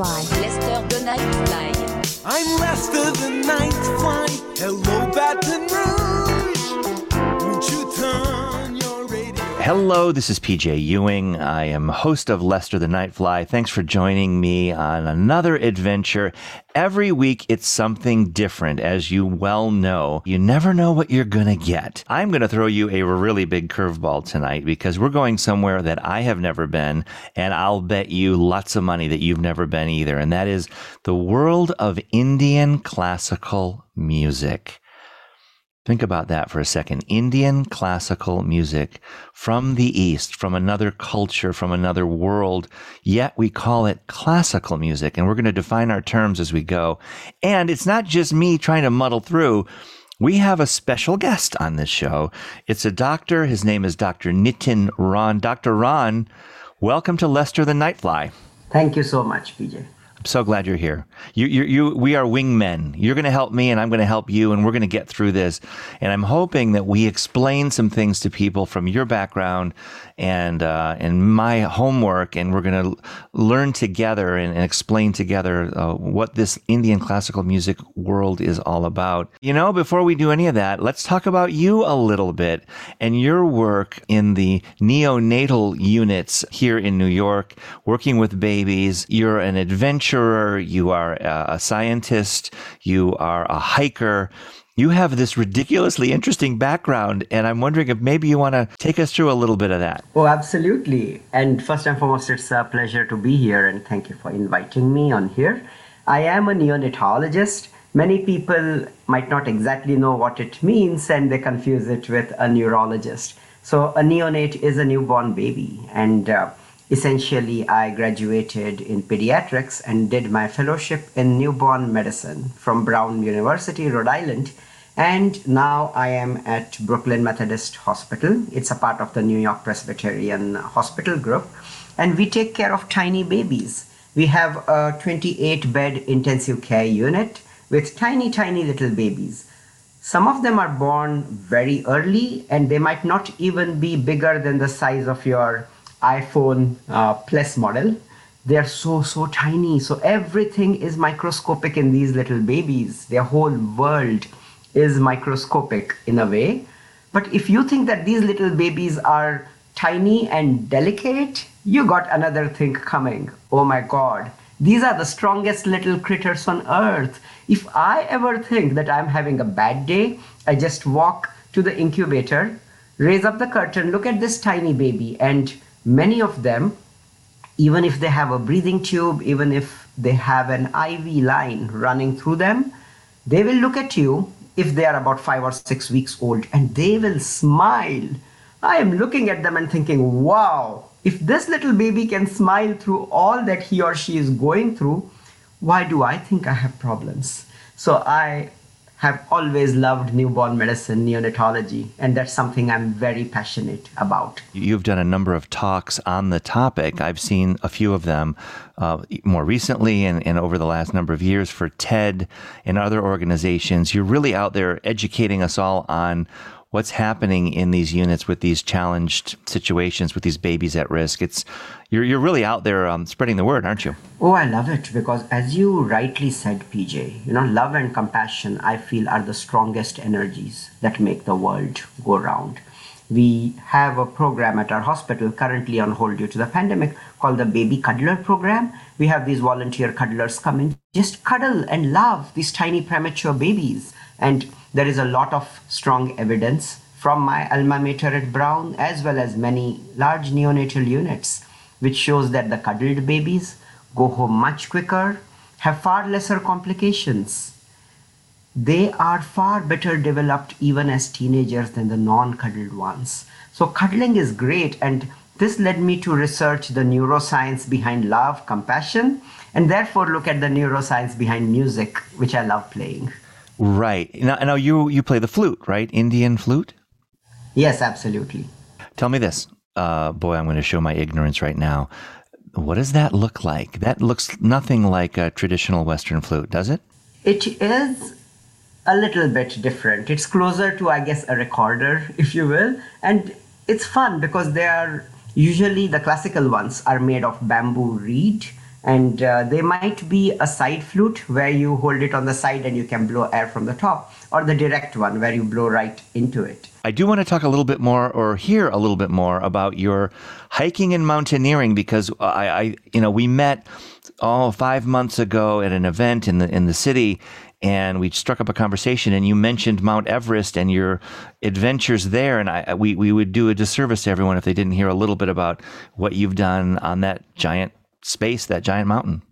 the Hello, this is PJ Ewing. I am host of Lester the Nightfly. Thanks for joining me on another adventure. Every week it's something different, as you well know. You never know what you're gonna get. I'm gonna throw you a really big curveball tonight because we're going somewhere that I have never been, and I'll bet you lots of money that you've never been either, and that is the world of Indian classical music. Think about that for a second. Indian classical music from the East, from another culture, from another world, yet we call it classical music. And we're going to define our terms as we go. And it's not just me trying to muddle through. We have a special guest on this show. It's a doctor. His name is Dr. Nitin Ron. Dr. Ron, welcome to Lester the Nightfly. Thank you so much, PJ. I'm so glad you're here. You, you, you, we are wingmen. You're going to help me, and I'm going to help you, and we're going to get through this. And I'm hoping that we explain some things to people from your background and uh, and my homework, and we're going to learn together and, and explain together uh, what this Indian classical music world is all about. You know, before we do any of that, let's talk about you a little bit and your work in the neonatal units here in New York, working with babies. You're an adventurer. You are a a scientist. You are a hiker. You have this ridiculously interesting background, and I'm wondering if maybe you want to take us through a little bit of that. Oh, absolutely. And first and foremost, it's a pleasure to be here, and thank you for inviting me on here. I am a neonatologist. Many people might not exactly know what it means, and they confuse it with a neurologist. So, a neonate is a newborn baby, and uh, essentially, I graduated in pediatrics and did my fellowship in newborn medicine from Brown University, Rhode Island. And now I am at Brooklyn Methodist Hospital. It's a part of the New York Presbyterian Hospital Group. And we take care of tiny babies. We have a 28 bed intensive care unit with tiny, tiny little babies. Some of them are born very early and they might not even be bigger than the size of your iPhone uh, Plus model. They're so, so tiny. So everything is microscopic in these little babies. Their whole world is microscopic in a way. But if you think that these little babies are tiny and delicate, you got another thing coming. Oh my God. These are the strongest little critters on earth. If I ever think that I'm having a bad day, I just walk to the incubator, raise up the curtain, look at this tiny baby, and many of them, even if they have a breathing tube, even if they have an IV line running through them, they will look at you if they are about five or six weeks old and they will smile. I am looking at them and thinking, wow, if this little baby can smile through all that he or she is going through, why do I think I have problems? So I have always loved newborn medicine, neonatology, and that's something I'm very passionate about. You've done a number of talks on the topic. I've seen a few of them uh, more recently and, and over the last number of years for TED and other organizations. You're really out there educating us all on what's happening in these units with these challenged situations with these babies at risk. It's you're you're really out there um, spreading the word, aren't you? Oh, I love it because, as you rightly said, PJ, you know, love and compassion, I feel, are the strongest energies that make the world go round. We have a program at our hospital currently on hold due to the pandemic called the Baby Cuddler Program. We have these volunteer cuddlers come in, just cuddle and love these tiny premature babies. And there is a lot of strong evidence from my alma mater at Brown, as well as many large neonatal units, which shows that the cuddled babies go home much quicker, have far lesser complications. They are far better developed even as teenagers than the non cuddled ones. So, cuddling is great, and this led me to research the neuroscience behind love, compassion, and therefore look at the neuroscience behind music, which I love playing. Right. Now, now you you play the flute, right? Indian flute. Yes, absolutely. Tell me this. uh, boy, I'm going to show my ignorance right now. What does that look like? That looks nothing like a traditional Western flute, does it? It is a little bit different. It's closer to, I guess, a recorder, if you will. And it's fun because they are usually the classical ones are made of bamboo reed and uh, they might be a side flute where you hold it on the side and you can blow air from the top or the direct one where you blow right into it. I do want to talk a little bit more or hear a little bit more about your hiking and mountaineering because i, I you know we met all oh five months ago at an event in the in the city and we struck up a conversation and you mentioned Mount Everest and your adventures there and I we we would do a disservice to everyone if they didn't hear a little bit about what you've done on that giant space, that giant mountain.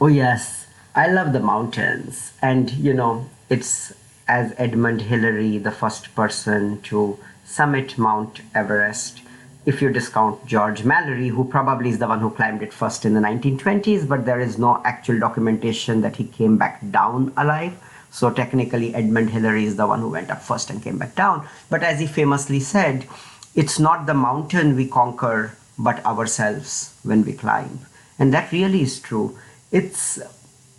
Oh, yes. I love the mountains. And, you know, it's as Edmund Hillary, the first person to summit Mount Everest. If you discount George Mallory, who probably is the one who climbed it first in the 1920s, but there is no actual documentation that he came back down alive. So technically, Edmund Hillary is the one who went up first and came back down. But as he famously said, it's not the mountain we conquer, but ourselves when we climb. And that really is true. It's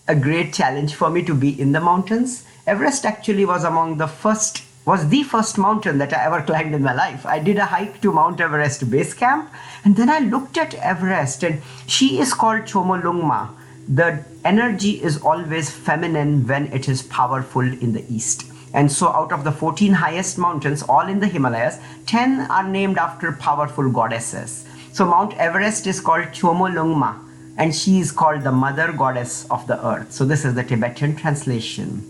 a great challenge for me to be in the mountains. Everest actually was among the first was the first mountain that I ever climbed in my life. I did a hike to Mount Everest base camp and then I looked at Everest and she is called Chomolungma. The energy is always feminine when it is powerful in the east. And so, out of the 14 highest mountains, all in the Himalayas, 10 are named after powerful goddesses. So Mount Everest is called Chomolungma and she is called the mother goddess of the earth. So this is the Tibetan translation.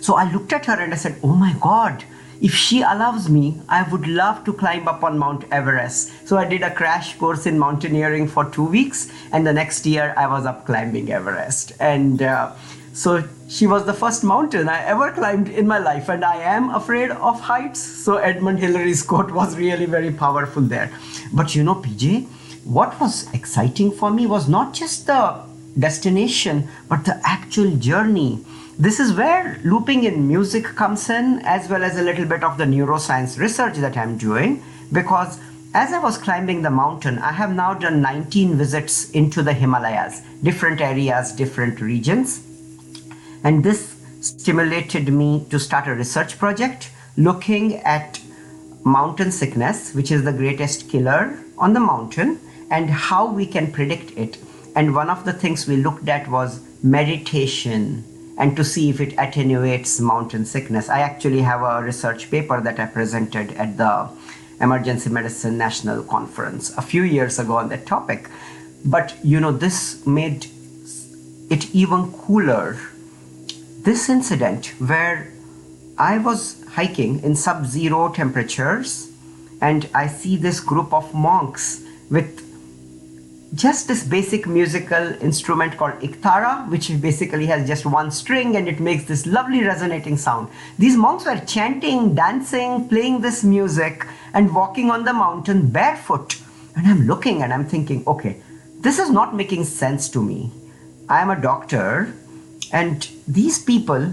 So I looked at her and I said, Oh my God, if she allows me, I would love to climb up on Mount Everest. So I did a crash course in mountaineering for two weeks, and the next year I was up climbing Everest. And uh, so she was the first mountain I ever climbed in my life, and I am afraid of heights. So Edmund Hillary's quote was really very powerful there. But you know, PJ, what was exciting for me was not just the destination, but the actual journey. This is where looping in music comes in, as well as a little bit of the neuroscience research that I'm doing, because as I was climbing the mountain, I have now done 19 visits into the Himalayas, different areas, different regions. And this stimulated me to start a research project looking at mountain sickness, which is the greatest killer on the mountain, and how we can predict it. And one of the things we looked at was meditation and to see if it attenuates mountain sickness. I actually have a research paper that I presented at the Emergency Medicine National Conference a few years ago on that topic. But you know, this made it even cooler this incident where I was hiking in sub zero temperatures and I see this group of monks with just this basic musical instrument called iktara, which basically has just one string and it makes this lovely resonating sound. These monks were chanting, dancing, playing this music, and walking on the mountain barefoot. And I'm looking and I'm thinking, okay, this is not making sense to me. I am a doctor and these people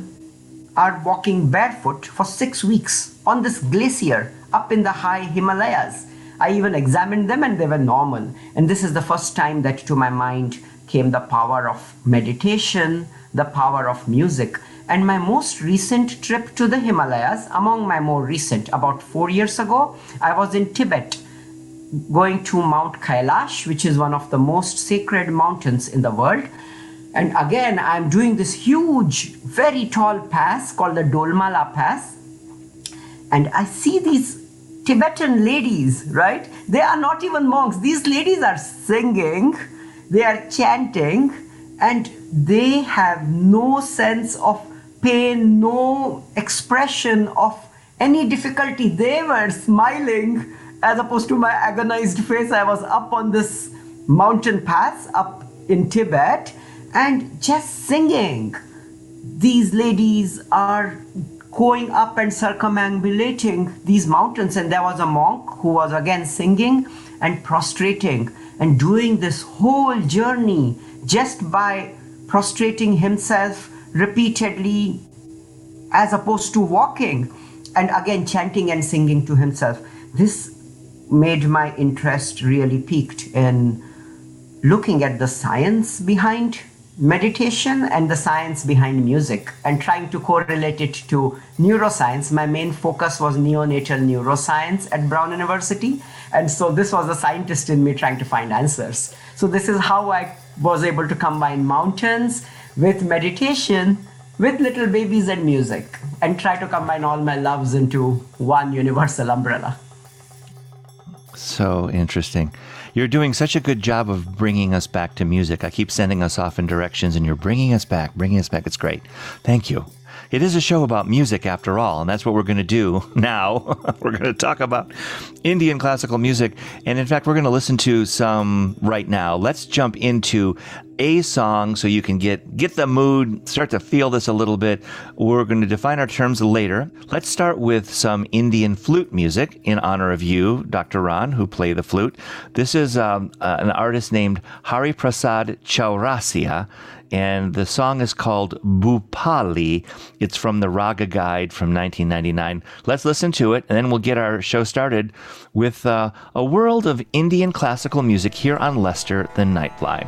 are walking barefoot for six weeks on this glacier up in the high Himalayas. I even examined them and they were normal. And this is the first time that to my mind came the power of meditation, the power of music. And my most recent trip to the Himalayas, among my more recent, about four years ago, I was in Tibet going to Mount Kailash, which is one of the most sacred mountains in the world. And again, I'm doing this huge, very tall pass called the Dolma La Pass. And I see these Tibetan ladies, right? They are not even monks. These ladies are singing, they are chanting, and they have no sense of pain, no expression of any difficulty. They were smiling as opposed to my agonized face. I was up on this mountain pass up in Tibet and just singing. These ladies are going up and circumambulating these mountains, and there was a monk who was again singing and prostrating and doing this whole journey just by prostrating himself repeatedly as opposed to walking and again chanting and singing to himself. This made my interest really peaked in looking at the science behind meditation and the science behind music and trying to correlate it to neuroscience. My main focus was neonatal neuroscience at Brown University. And so this was the scientist in me trying to find answers. So this is how I was able to combine mountains with meditation with little babies and music and try to combine all my loves into one universal umbrella. So interesting. You're doing such a good job of bringing us back to music. I keep sending us off in directions, and you're bringing us back, bringing us back. It's great. Thank you. It is a show about music after all, and that's what we're going to do now. we're going to talk about Indian classical music. And in fact, we're going to listen to some right now. Let's jump into a song so you can get get the mood, start to feel this a little bit. We're going to define our terms later. Let's start with some Indian flute music in honor of you, Dr. Ron, who play the flute. This is um, uh, an artist named Hari Prasad Chaurasia and the song is called Bhupali. It's from the Raga Guide from 1999. Let's listen to it, and then we'll get our show started with uh, a world of Indian classical music here on Lester the Nightfly.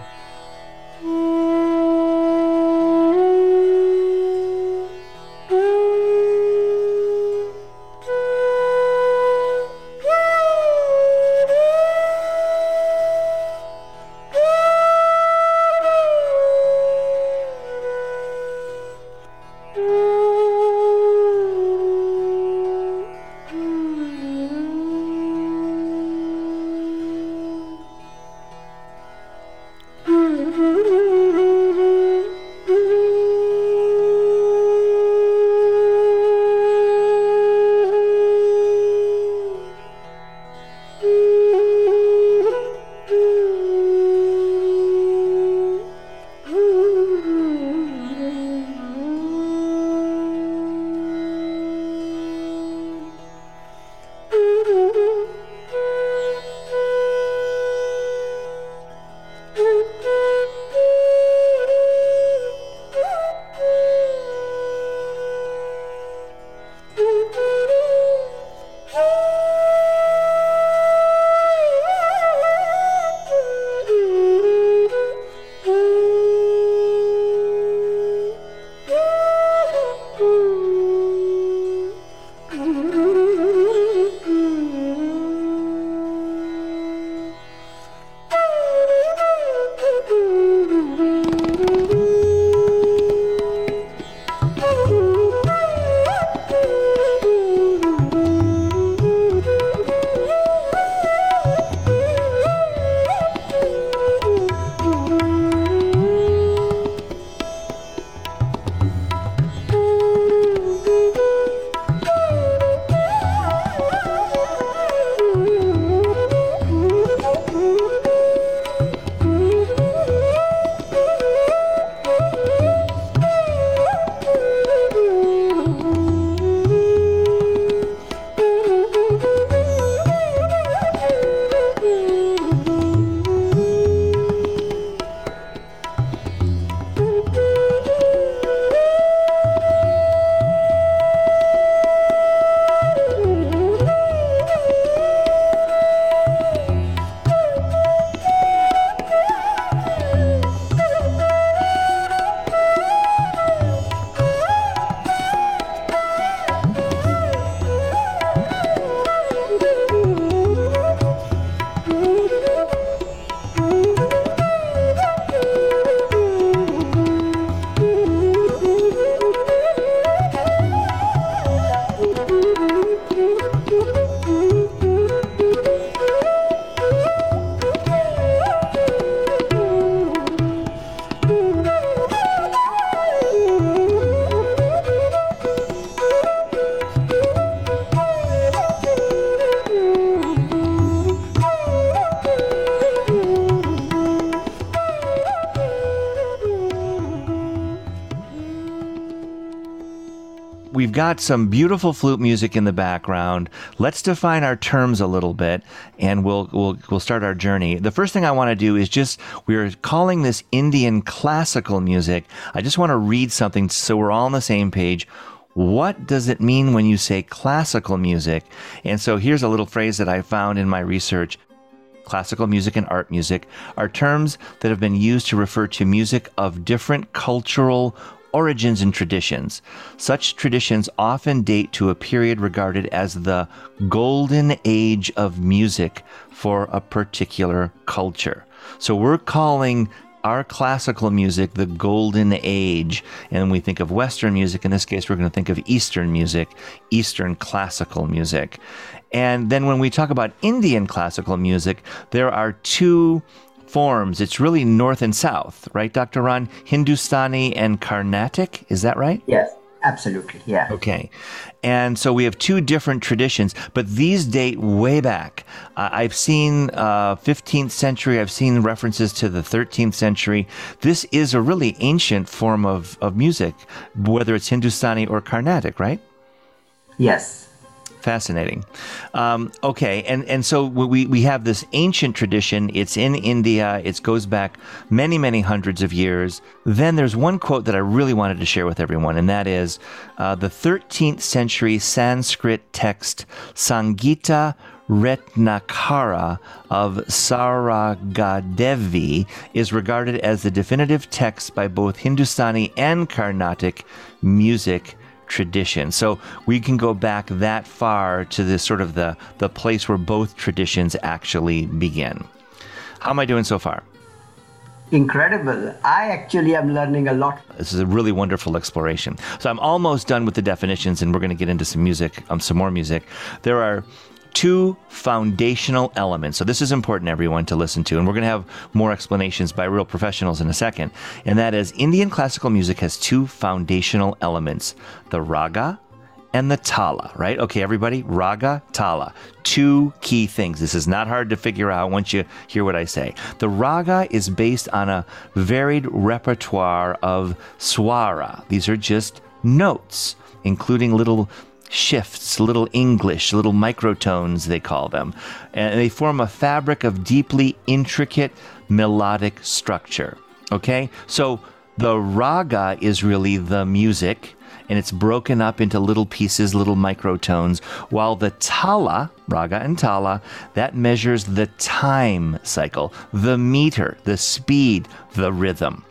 Got some beautiful flute music in the background. Let's define our terms a little bit, and we'll we'll we'll start our journey. The first thing I want to do is just we're calling this Indian classical music. I just want to read something so we're all on the same page. what does it mean when you say classical music? And so here's a little phrase that I found in my research. Classical music and art music are terms that have been used to refer to music of different cultural origins and traditions. Such traditions often date to a period regarded as the golden age of music for a particular culture. So we're calling our classical music the golden age. And we think of Western music, in this case, we're going to think of Eastern music, Eastern classical music. And then when we talk about Indian classical music, there are two forms. It's really north and south, right, Dr. Ron? Hindustani and Carnatic, is that right? Yes. Absolutely, yeah. Okay. And so we have two different traditions, but these date way back. Uh, I've seen uh, 15th century, I've seen references to the 13th century. This is a really ancient form of, of music, whether it's Hindustani or Carnatic, right? Yes. Fascinating. Um, okay, and and so we we have this ancient tradition. It's in India. It goes back many many hundreds of years. Then there's one quote that I really wanted to share with everyone, and that is uh, the 13th century Sanskrit text Sangita Ratnakara of Saragadevi is regarded as the definitive text by both Hindustani and Carnatic music tradition. So we can go back that far to the sort of the, the place where both traditions actually begin. How am I doing so far? Incredible. I actually am learning a lot. This is a really wonderful exploration. So I'm almost done with the definitions, and we're going to get into some music, um, some more music. There are two foundational elements. So this is important, everyone, to listen to. And we're going to have more explanations by real professionals in a second. And that is Indian classical music has two foundational elements the raga and the tala, right? Okay, everybody, raga, tala. Two key things. This is not hard to figure out once you hear what I say. The raga is based on a varied repertoire of swara. These are just notes, including little shifts, little English, little microtones, they call them. And they form a fabric of deeply intricate melodic structure. Okay? So the raga is really the music, and it's broken up into little pieces, little microtones, while the tala, raga and tala, that measures the time cycle, the meter, the speed, the rhythm.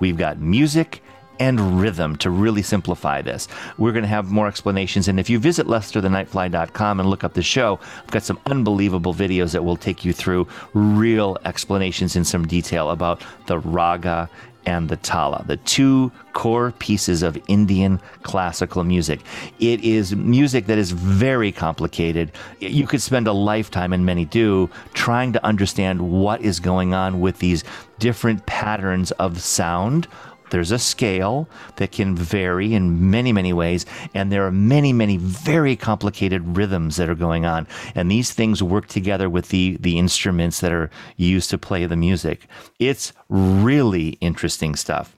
We've got music and rhythm to really simplify this. We're going to have more explanations. And if you visit lesterthenightfly.com and look up the show, I've got some unbelievable videos that will take you through real explanations in some detail about the raga and the tala, the two core pieces of Indian classical music. It is music that is very complicated. You could spend a lifetime, and many do, trying to understand what is going on with these different patterns of sound, there's a scale that can vary in many, many ways, and there are many, many very complicated rhythms that are going on. And these things work together with the, the instruments that are used to play the music. It's really interesting stuff.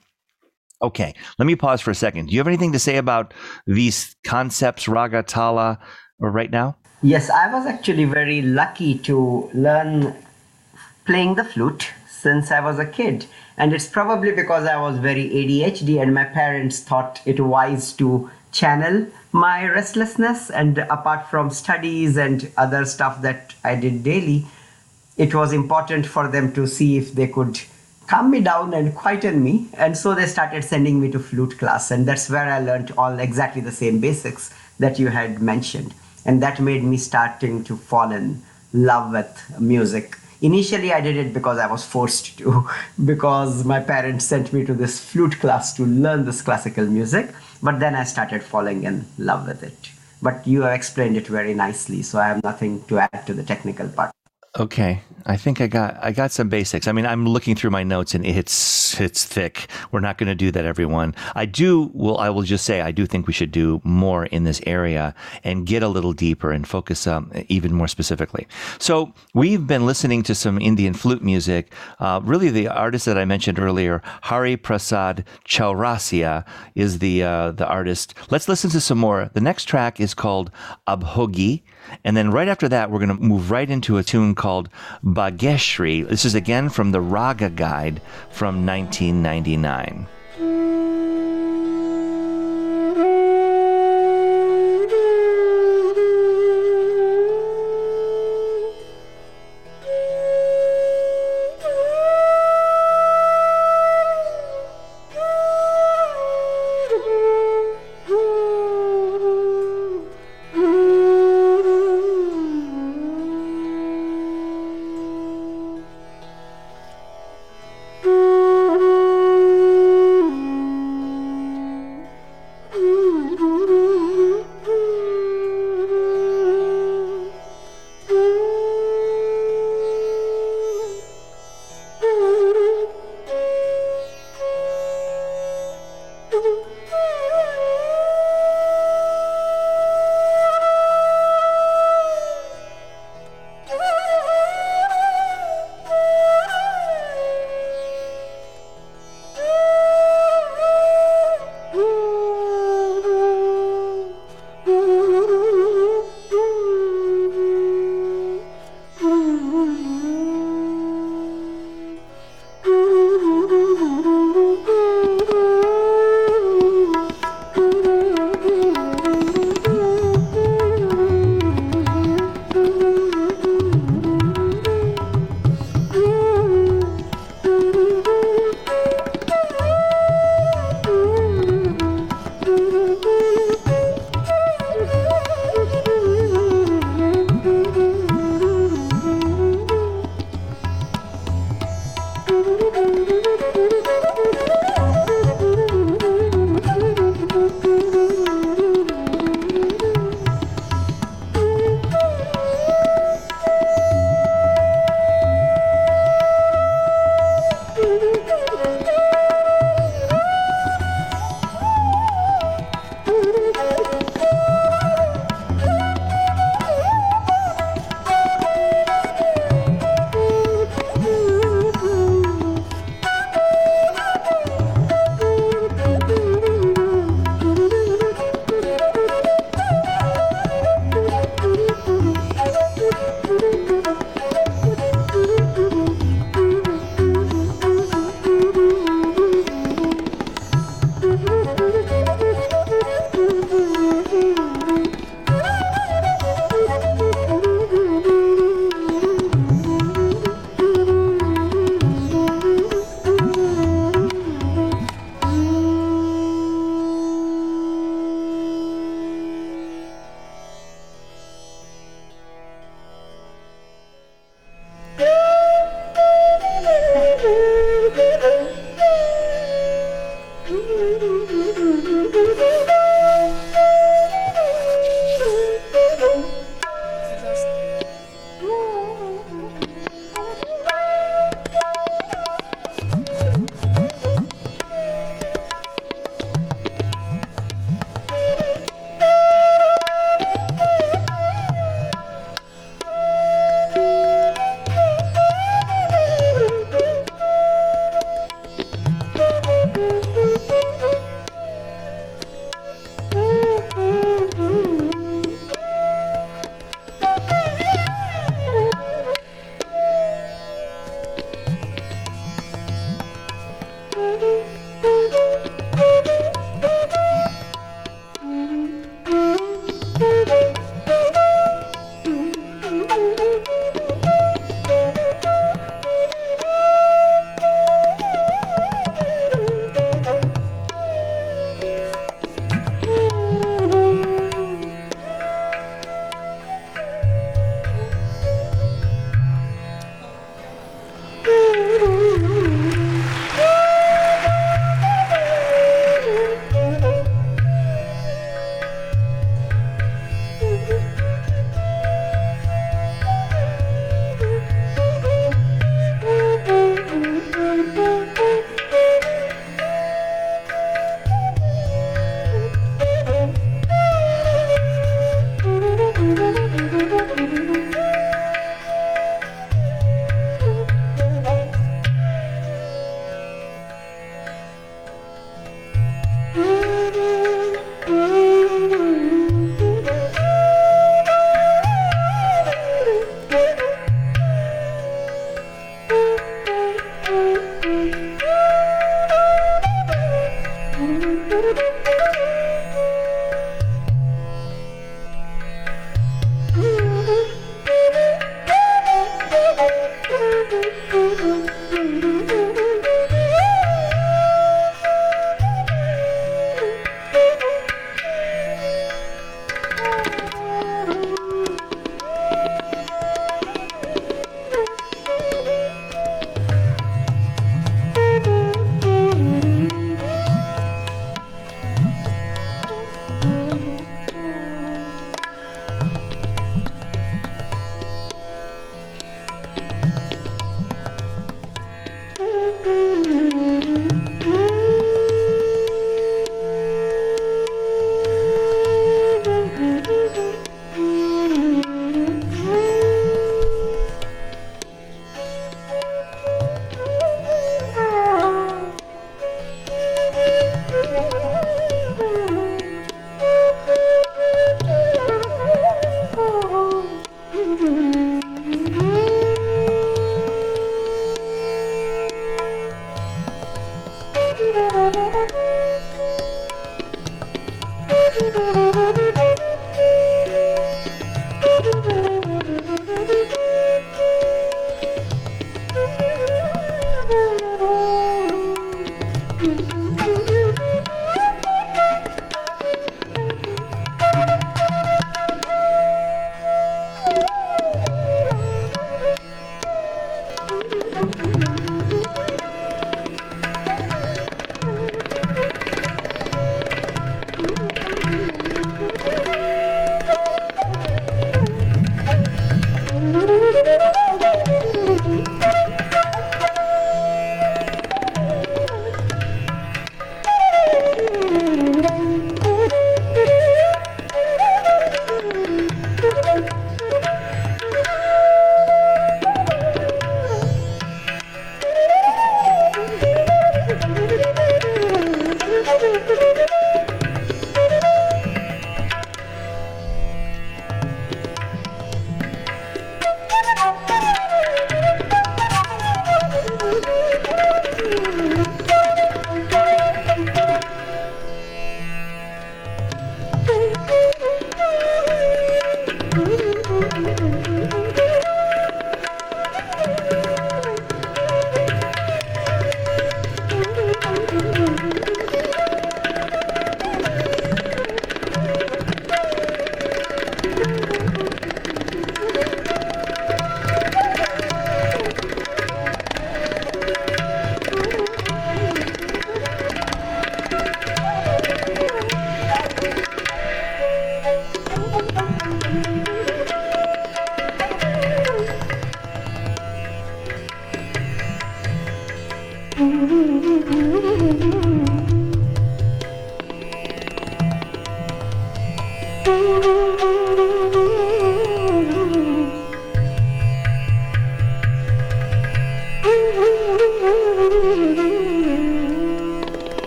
Okay, let me pause for a second. Do you have anything to say about these concepts, raga, tala, right now? Yes, I was actually very lucky to learn playing the flute since I was a kid. And it's probably because I was very ADHD and my parents thought it wise to channel my restlessness. And apart from studies and other stuff that I did daily, it was important for them to see if they could calm me down and quieten me. And so they started sending me to flute class. And that's where I learned all exactly the same basics that you had mentioned. And that made me starting to fall in love with music Initially, I did it because I was forced to, because my parents sent me to this flute class to learn this classical music. But then I started falling in love with it. But you have explained it very nicely, so I have nothing to add to the technical part. Okay, I think I got I got some basics. I mean, I'm looking through my notes and it's it's thick. We're not going to do that, everyone. I do. Well, I will just say I do think we should do more in this area and get a little deeper and focus um, even more specifically. So we've been listening to some Indian flute music. Uh, really, the artist that I mentioned earlier, Hari Prasad Chaurasia, is the uh, the artist. Let's listen to some more. The next track is called Abhogi. And then right after that, we're going to move right into a tune called Bageshri. This is again from the Raga Guide from 1999.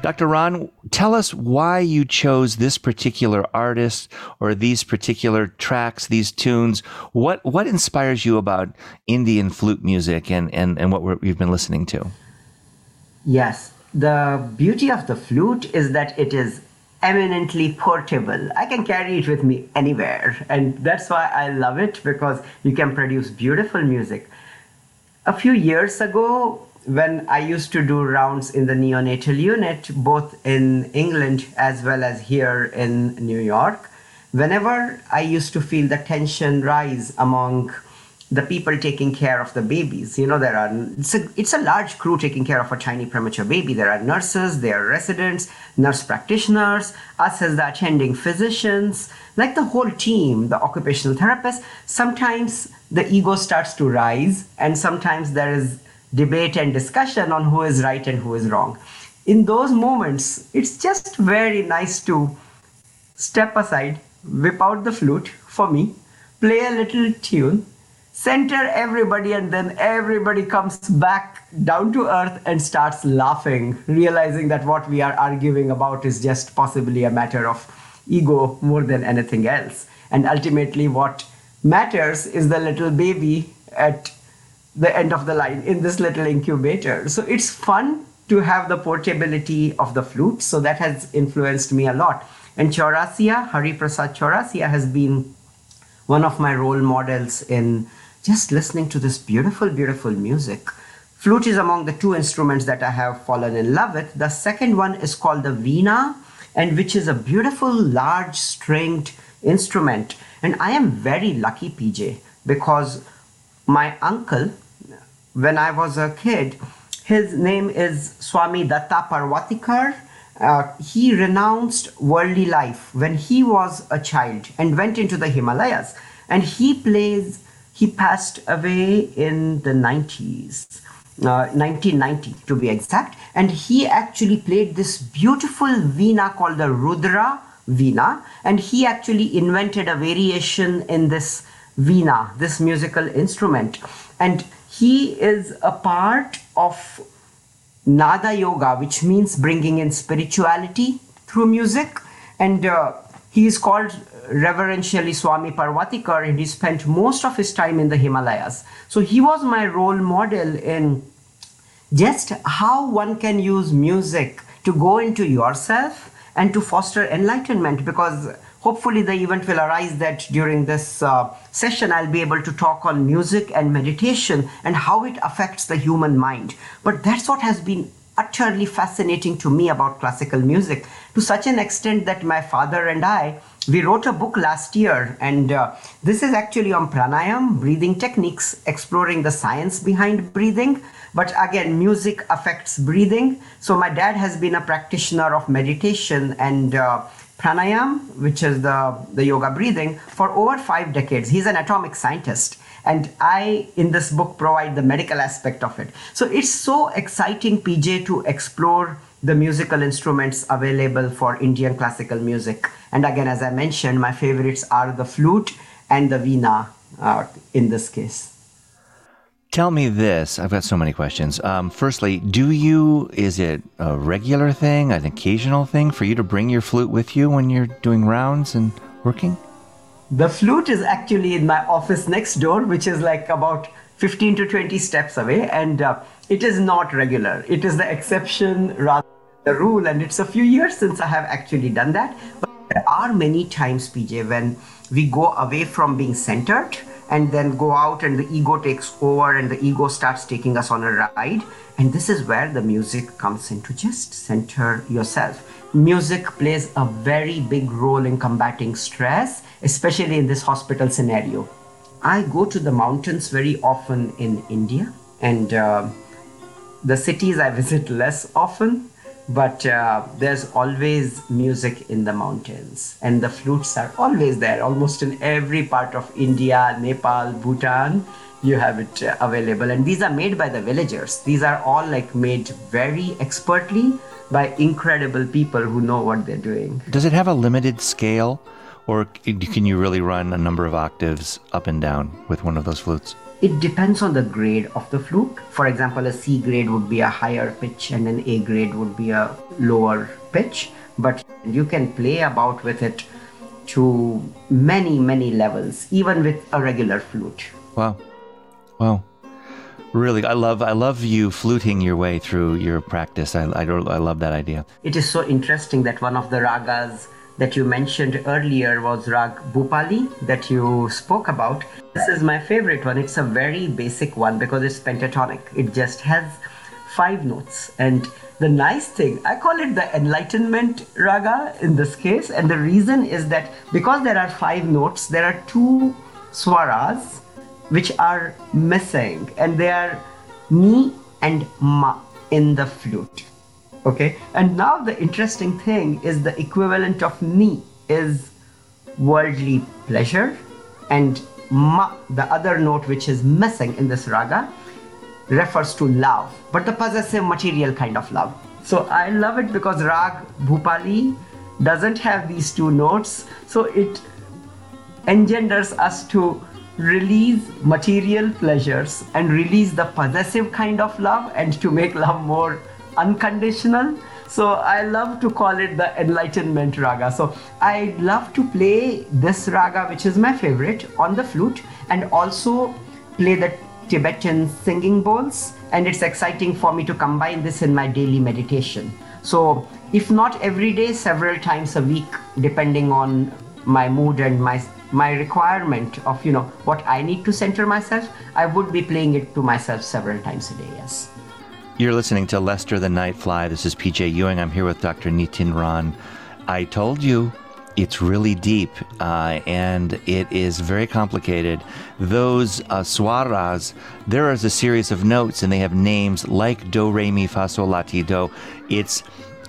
Dr. Ron, tell us why you chose this particular artist or these particular tracks, these tunes. What what inspires you about Indian flute music and, and, and what we've been listening to? Yes, the beauty of the flute is that it is eminently portable. I can carry it with me anywhere, and that's why I love it because you can produce beautiful music. A few years ago, when I used to do rounds in the neonatal unit, both in England as well as here in New York, whenever I used to feel the tension rise among the people taking care of the babies, you know, there are it's a, it's a large crew taking care of a tiny premature baby. There are nurses, there are residents, nurse practitioners, us as the attending physicians, like the whole team, the occupational therapists. Sometimes the ego starts to rise, and sometimes there is debate and discussion on who is right and who is wrong. In those moments, it's just very nice to step aside, whip out the flute for me, play a little tune, center everybody, and then everybody comes back down to earth and starts laughing, realizing that what we are arguing about is just possibly a matter of ego more than anything else. And ultimately, what matters is the little baby at the end of the line in this little incubator. So it's fun to have the portability of the flute. So that has influenced me a lot. And Chaurasia, Hari Prasad Chaurasia, has been one of my role models in just listening to this beautiful, beautiful music. Flute is among the two instruments that I have fallen in love with. The second one is called the Veena, and which is a beautiful, large stringed instrument. And I am very lucky, PJ, because my uncle, when I was a kid. His name is Swami Datta Parwatikar. Uh, he renounced worldly life when he was a child and went into the Himalayas. And he plays, he passed away in the 90s. Uh, 1990 to be exact, and he actually played this beautiful veena called the Rudra Veena, and he actually invented a variation in this veena, this musical instrument. And he is a part of Nada Yoga, which means bringing in spirituality through music. And uh, he is called reverentially Swami Parvatikar, and he spent most of his time in the Himalayas. So he was my role model in just how one can use music to go into yourself and to foster enlightenment because hopefully the event will arise that during this uh, session i'll be able to talk on music and meditation and how it affects the human mind. But that's what has been utterly fascinating to me about classical music. To such an extent that my father and i we wrote a book last year and uh, this is actually on pranayam breathing techniques exploring the science behind breathing. But again music affects breathing. So my dad has been a practitioner of meditation and uh, pranayam which is the, the yoga breathing for over five decades. He's an atomic scientist. And i in this book provide the medical aspect of it. So it's so exciting pj to explore the musical instruments available for indian classical music. And again as i mentioned my favorites are the flute and the veena uh, in this case Tell me this. I've got so many questions. Um, firstly, do you, is it a regular thing, an occasional thing for you to bring your flute with you when you're doing rounds and working? The flute is actually in my office next door, which is like about 15 to 20 steps away, and uh, it is not regular. It is the exception rather than the rule, and it's a few years since I have actually done that. But there are many times, PJ, when we go away from being centered and then go out and the ego takes over and the ego starts taking us on a ride. And this is where the music comes in to just center yourself. Music plays a very big role in combating stress especially in this hospital scenario. I go to the mountains very often in india and uh, the cities i visit less often but uh, there's always music in the mountains and the flutes are always there. Almost in every part of india nepal bhutan you have it uh, available. And these are made by the villagers. These are all like made very expertly by incredible people who know what they're doing. Does it have a limited scale, or can you really run a number of octaves up and down with one of those flutes? It depends on the grade of the flute. For example, a C grade would be a higher pitch and an A grade would be a lower pitch, but you can play about with it to many, many levels, even with a regular flute. Wow, wow. Really, I love I love you fluting your way through your practice. I I, don't- I love that idea. It is so interesting that one of the ragas that you mentioned earlier was Rag Bhupali that you spoke about. This is my favorite one. It's a very basic one because it's pentatonic. It just has five notes. And the nice thing, I call it the enlightenment raga in this case. And the reason is that because there are five notes, there are two swaras which are missing, and they are ni and ma in the flute okay? And now the interesting thing is the equivalent of ni is worldly pleasure and ma the other note which is missing in this raga refers to love. But the possessive material kind of love. So i love it because rag bhupali doesn't have these two notes. So it engenders us to release material pleasures and release the possessive kind of love and to make love more unconditional. So I love to call it the enlightenment raga. So I love to play this raga, which is my favorite, on the flute and also play the Tibetan singing bowls. And it's exciting for me to combine this in my daily meditation. So if not every day, several times a week, depending on my mood and my my requirement of you know what I need to center myself, I would be playing it to myself several times a day. Yes. You're listening to Lester the Nightfly. This is PJ Ewing. I'm here with Dr. Nitin Ron. I told you it's really deep uh, and it is very complicated. Those uh, swaras, there is a series of notes and they have names like do, re, mi, fa, sol, la, ti, do. It's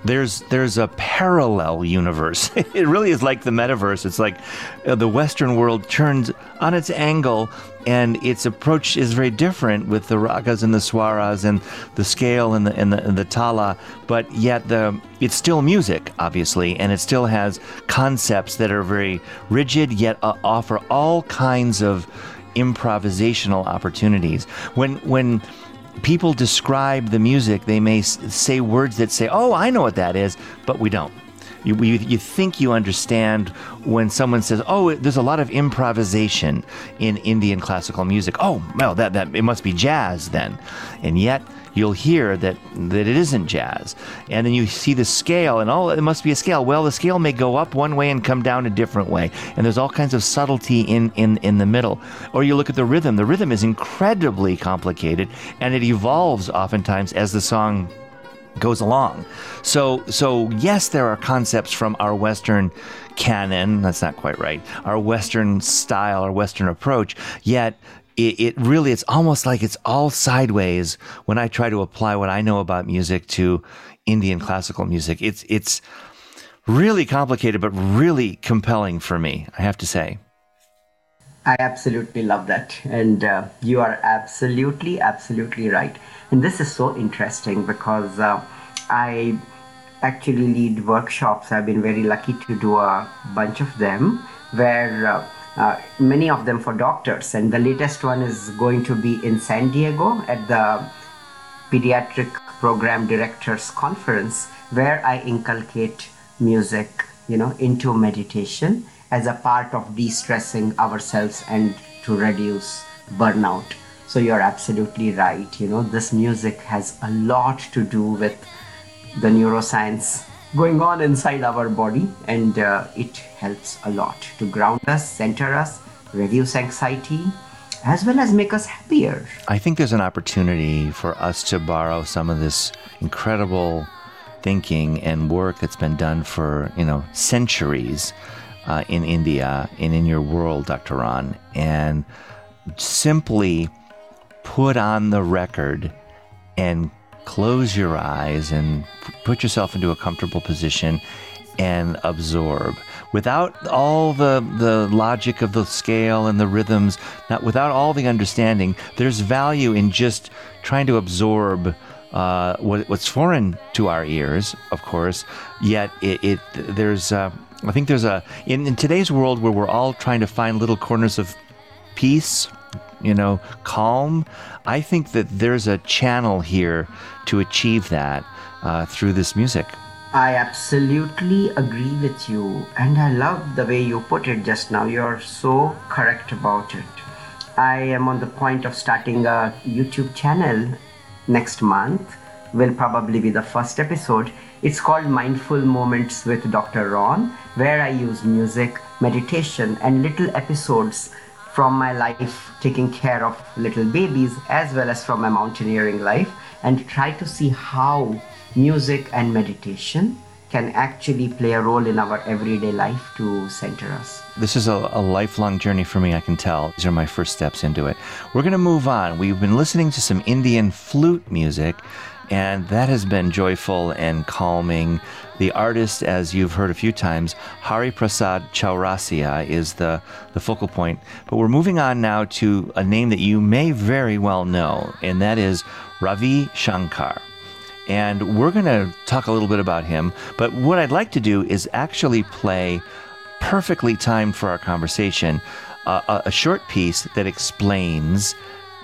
there's there's a parallel universe. it really is like the metaverse. It's like uh, the Western world turns on its angle, and its approach is very different with the ragas and the swaras and the scale and the and the, and the tala. But yet the it's still music, obviously, and it still has concepts that are very rigid, yet uh, offer all kinds of improvisational opportunities. When when people describe the music, they may say words that say, "Oh, I know what that is," but we don't. You, you, you, think you understand when someone says, "Oh, there's a lot of improvisation in Indian classical music." Oh, well, that that it must be jazz then, and yet you'll hear that that it isn't jazz. And then you see the scale, and oh, it must be a scale. Well, the scale may go up one way and come down a different way, and there's all kinds of subtlety in in in the middle. Or you look at the rhythm. The rhythm is incredibly complicated, and it evolves oftentimes as the song goes along. So so yes, there are concepts from our Western canon. That's not quite right. Our Western style, our Western approach. Yet it, it really it's almost like it's all sideways when I try to apply what I know about music to Indian classical music. It's it's really complicated but really compelling for me, I have to say. I absolutely love that. And uh, you are absolutely, absolutely right. And this is so interesting because uh, I actually lead workshops. I've been very lucky to do a bunch of them where uh, uh, many of them for doctors. And the latest one is going to be in San Diego at the Pediatric Program Directors Conference, where I inculcate music, you know, into meditation as a part of de-stressing ourselves and to reduce burnout. So you're absolutely right. You know, this music has a lot to do with the neuroscience going on inside our body and uh, it helps a lot to ground us center us reduce anxiety as well as make us happier i think there's an opportunity for us to borrow some of this incredible thinking and work that's been done for you know centuries uh, in india and in your world dr ron and simply put on the record and close your eyes and put yourself into a comfortable position and absorb. Without all the the logic of the scale and the rhythms not without all the understanding there's value in just trying to absorb uh, what, what's foreign to our ears of course yet it, it there's uh, I think there's a in, in today's world where we're all trying to find little corners of peace you know, calm. I think that there's a channel here to achieve that uh, through this music. I absolutely agree with you, and I love the way you put it just now. You're so correct about it. I am on the point of starting a YouTube channel next month. Will probably be the first episode. It's called Mindful Moments with Dr. Ron, where I use music, meditation, and little episodes from my life taking care of little babies as well as from my mountaineering life and try to see how music and meditation can actually play a role in our everyday life to center us. This is a, a, lifelong journey for me, I can tell. These are my first steps into it. We're going to move on. We've been listening to some Indian flute music, and that has been joyful and calming. The artist, as you've heard a few times, Hari Prasad Chaurasia, is the, the focal point. But we're moving on now to a name that you may very well know, and that is Ravi Shankar. And we're going to talk a little bit about him. But what I'd like to do is actually play perfectly timed for our conversation uh, a, a short piece that explains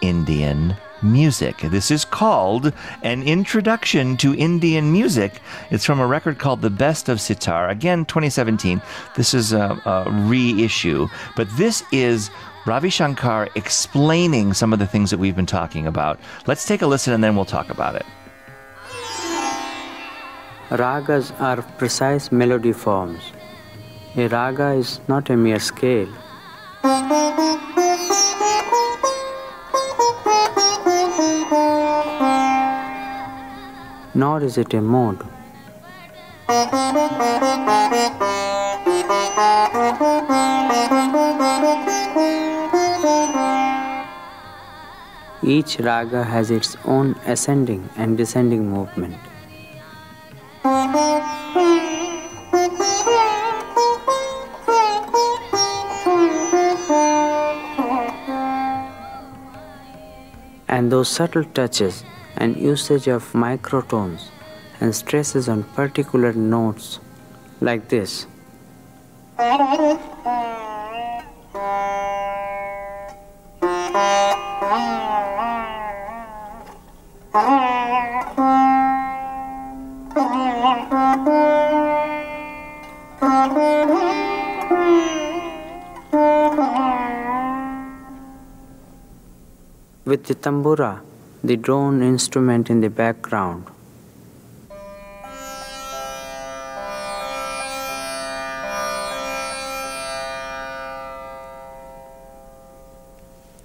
Indian music. This is called An Introduction to Indian Music. It's from a record called The Best of Sitar. Again, 2017. This is a, a reissue, but this is Ravi Shankar explaining some of the things that we've been talking about. Let's take a listen and then we'll talk about it. Ragas are precise melody forms. A raga is not a mere scale. Nor is it a mode. Each raga has its own ascending and descending movement. And those subtle touches and usage of microtones and stresses on particular notes like this. With the tambura, the drone instrument in the background,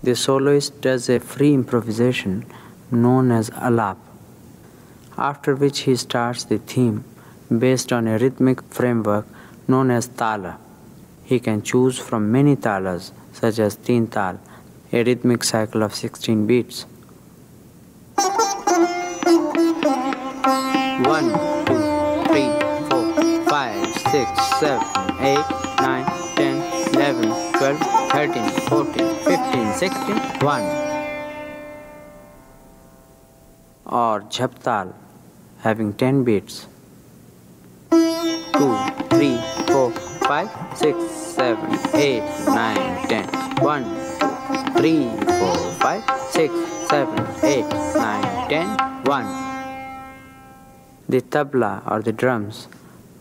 The soloist does a free improvisation known as alap, after which he starts the theme based on a rhythmic framework known as tala. He can choose from many talas, such as teen tal, a rhythmic cycle of 16 beats. 1, 2, 3, 4, 5, 6, 7, 8, 9, 10, 11, 12, 13, 14, 15, 16, 1. Or jhaptal, having 10 beats. 2, 3, 4, 5, 6, 7, 8, 9, 10. 1, 2, 3, 4, 5, 6, 7, 8, 9, 10. 1. The tabla or the drums,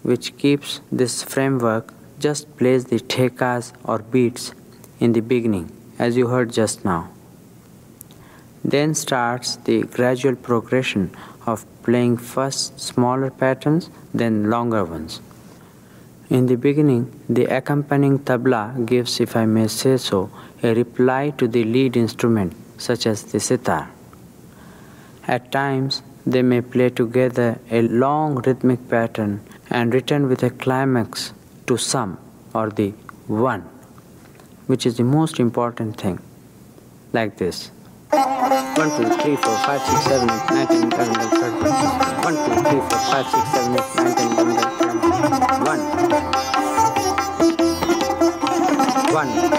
which keeps this framework, just plays the thekas or beats in the beginning, as you heard just now. Then starts the gradual progression of playing first smaller patterns, then longer ones. In the beginning, the accompanying tabla gives, if I may say so, a reply to the lead instrument, such as the sitar. At times, they may play together a long rhythmic pattern and return with a climax to sam or the one, which is the most important thing, like this. 1, 2, 3, 4, 5, 6, 7, 8, 9, 10, 11, 12, 13, 1, 2, 3, 4, 5, 6, 7, 8, 9, 10, 11, 12, 1. 1. 1,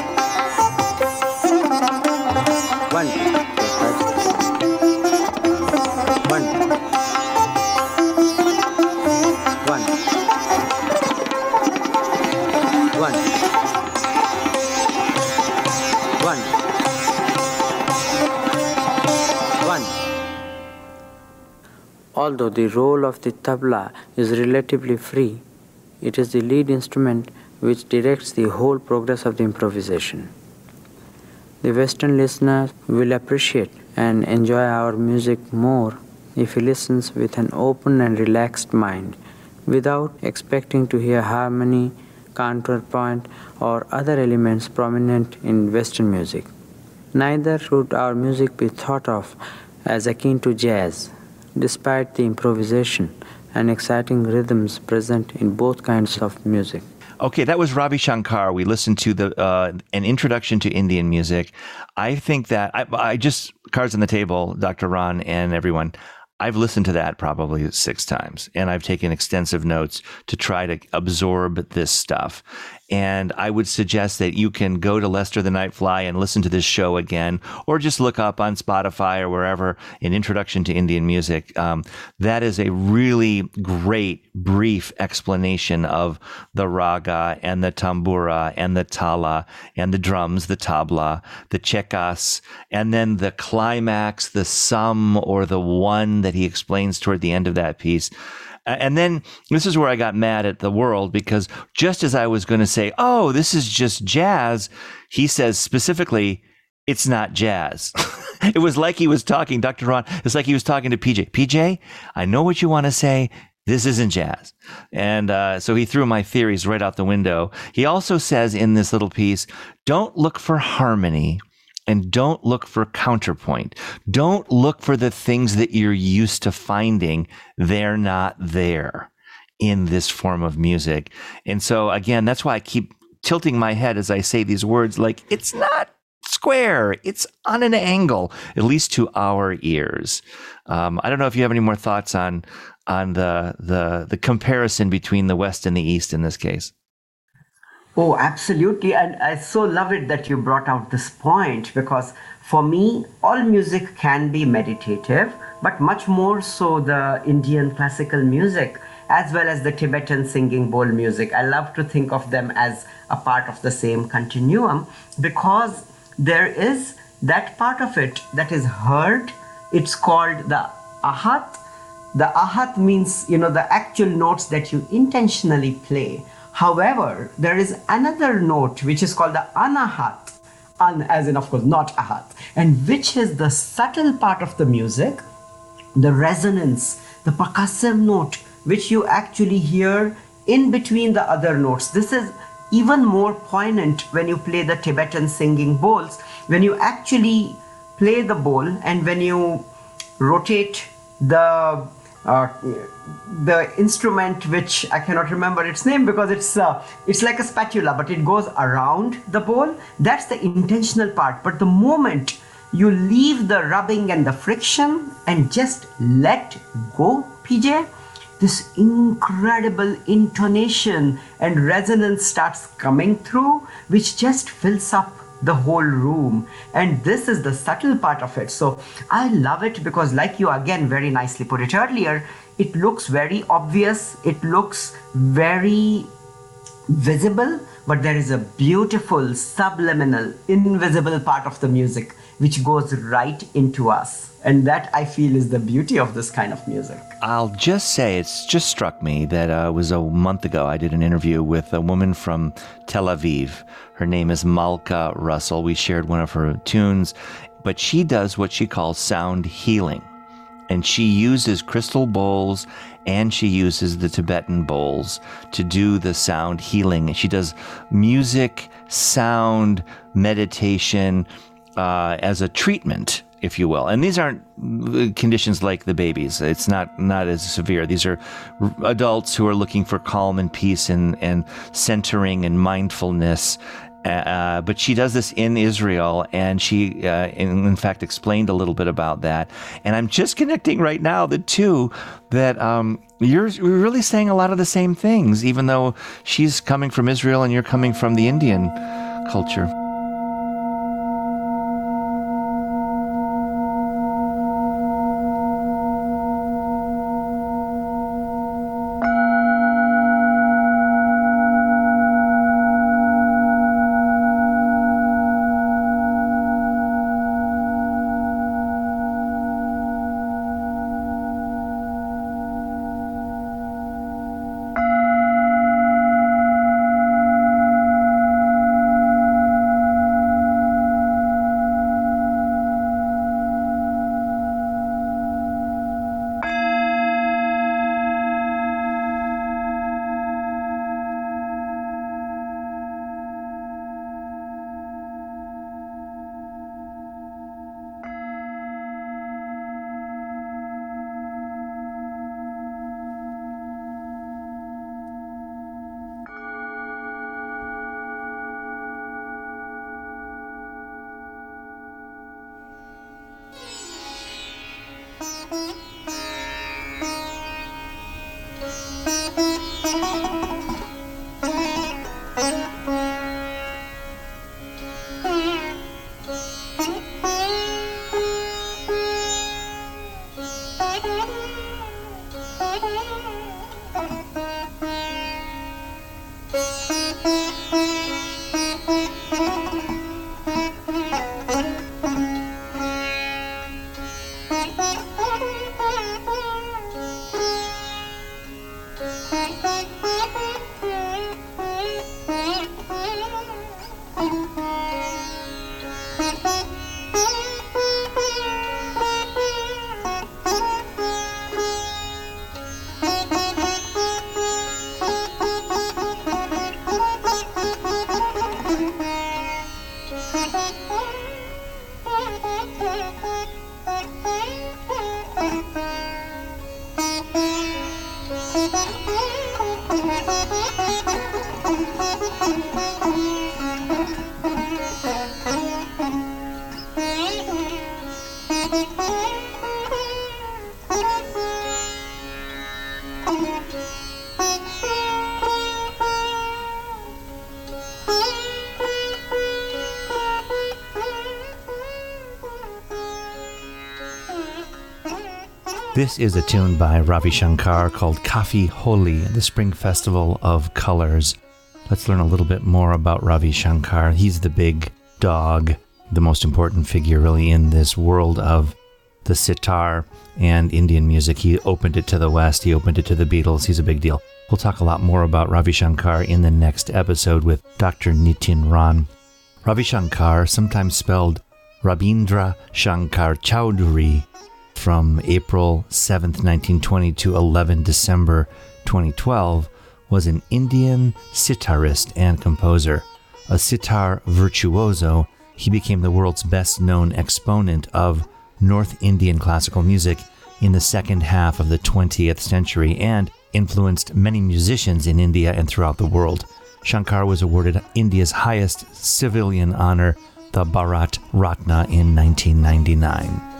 Although the role of the tabla is relatively free, it is the lead instrument which directs the whole progress of the improvisation. The Western listener will appreciate and enjoy our music more if he listens with an open and relaxed mind without expecting to hear harmony, counterpoint, or other elements prominent in Western music. Neither should our music be thought of as akin to jazz, despite the improvisation and exciting rhythms present in both kinds of music. Okay, that was Ravi Shankar. We listened to the uh, an introduction to Indian music. I think that I, I just cards on the table, Dr. Ron and everyone. I've listened to that probably six times and I've taken extensive notes to try to absorb this stuff. And I would suggest that you can go to Lester the Nightfly and listen to this show again, or just look up on Spotify or wherever an introduction to Indian music. Um, that is a really great, brief explanation of the raga and the tambura and the tala and the drums, the tabla, the chekas, and then the climax, the sam or the one that he explains toward the end of that piece. And then this is where I got mad at the world because just as I was going to say, oh, this is just jazz, he says specifically, it's not jazz. it was like he was talking, Dr. Ron, it's like he was talking to PJ. PJ, I know what you want to say. This isn't jazz. And uh, so he threw my theories right out the window. He also says in this little piece, don't look for harmony and don't look for counterpoint. Don't look for the things that you're used to finding. They're not there in this form of music. And so, again, that's why I keep tilting my head as I say these words like, it's not square, it's on an angle, at least to our ears. Um, I don't know if you have any more thoughts on on the the the comparison between the West and the East in this case. Oh, absolutely. And I so love it that you brought out this point because for me, all music can be meditative, but much more so the Indian classical music as well as the Tibetan singing bowl music. I love to think of them as a part of the same continuum because there is that part of it that is heard. It's called the ahat. The ahat means, you know, the actual notes that you intentionally play. However, there is another note which is called the anahat, an as in, of course, not ahat, and which is the subtle part of the music, the resonance, the percussive note, which you actually hear in between the other notes. This is even more poignant when you play the Tibetan singing bowls, when you actually play the bowl and when you rotate the uh, the instrument which I cannot remember its name because it's uh, it's like a spatula but it goes around the bowl that's the intentional part. But the moment you leave the rubbing and the friction and just let go PJ this incredible intonation and resonance starts coming through which just fills up the whole room. And this is the subtle part of it. So i love it because like you again very nicely put it earlier it looks very obvious. It looks very visible but there is a beautiful subliminal invisible part of the music which goes right into us and that I feel is the beauty of this kind of music. I'll just say it's just struck me that uh, it was a month ago I did an interview with a woman from Tel Aviv. Her name is Malka Russell. We shared one of her tunes, but she does what she calls sound healing. And she uses crystal bowls and she uses the Tibetan bowls to do the sound healing. She does music, sound, meditation uh, as a treatment if you will. And these aren't conditions like the babies. It's not not as severe. These are adults who are looking for calm and peace and and centering and mindfulness. Uh, but she does this in Israel, and she, uh, in, in, fact, explained a little bit about that. And I'm just connecting right now the two that um, you're really saying a lot of the same things, even though she's coming from Israel and you're coming from the Indian culture. This is a tune by Ravi Shankar called Kafi Holi, the Spring Festival of Colors. Let's learn a little bit more about Ravi Shankar. He's the big dog the most important figure really in this world of the sitar and Indian music. He opened it to the West, he opened it to the Beatles. He's a big deal. We'll talk a lot more about Ravi Shankar in the next episode with Dr. Nitin Ron. Ravi Shankar, sometimes spelled Rabindra Shankar Chowdhury, from April 7, 1920 to 11 December 2012, was an Indian sitarist and composer. A sitar virtuoso, he became the world's best known exponent of North Indian classical music in the second half of the 20th century and influenced many musicians in India and throughout the world. Shankar was awarded India's highest civilian honor, the Bharat Ratna, in 1999.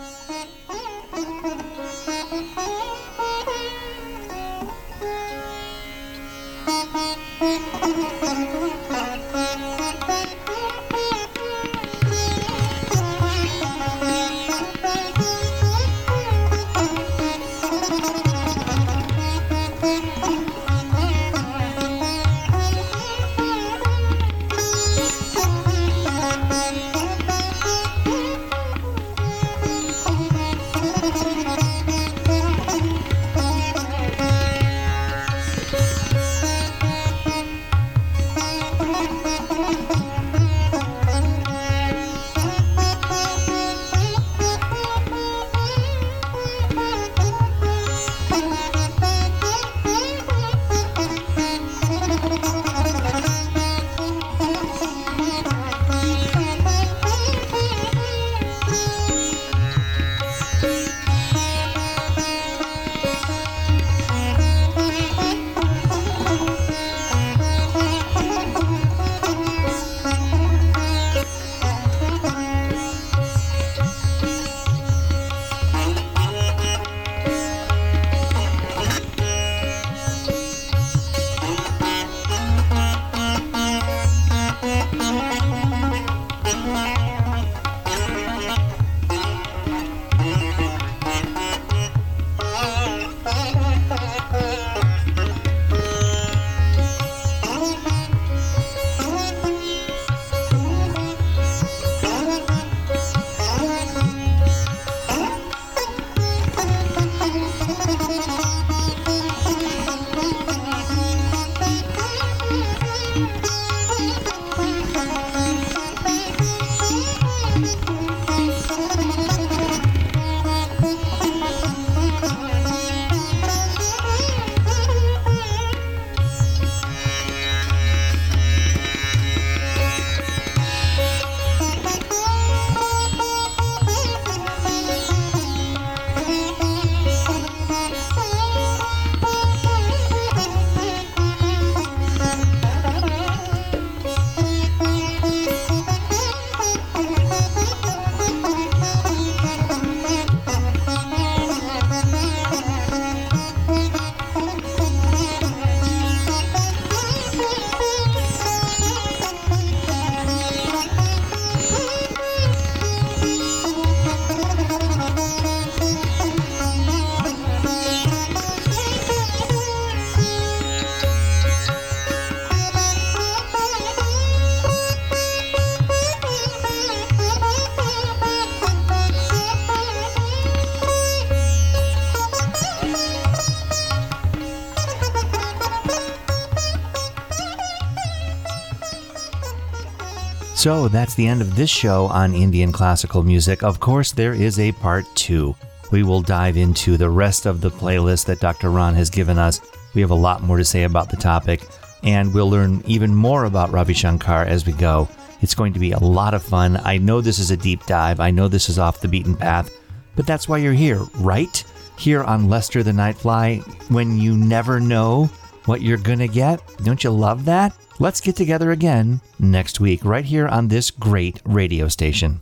So that's the end of this show on Indian classical music. Of course, there is a part two. We will dive into the rest of the playlist that Dr. Ron has given us. We have a lot more to say about the topic, and we'll learn even more about Ravi Shankar as we go. It's going to be a lot of fun. I know this is a deep dive. I know this is off the beaten path, but that's why you're here, right? Here on Lester the Nightfly, when you never know what you're gonna get. Don't you love that? Let's get together again next week, right here on this great radio station.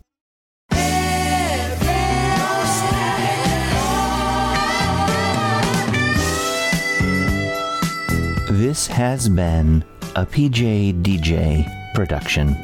This has been a PJ DJ production.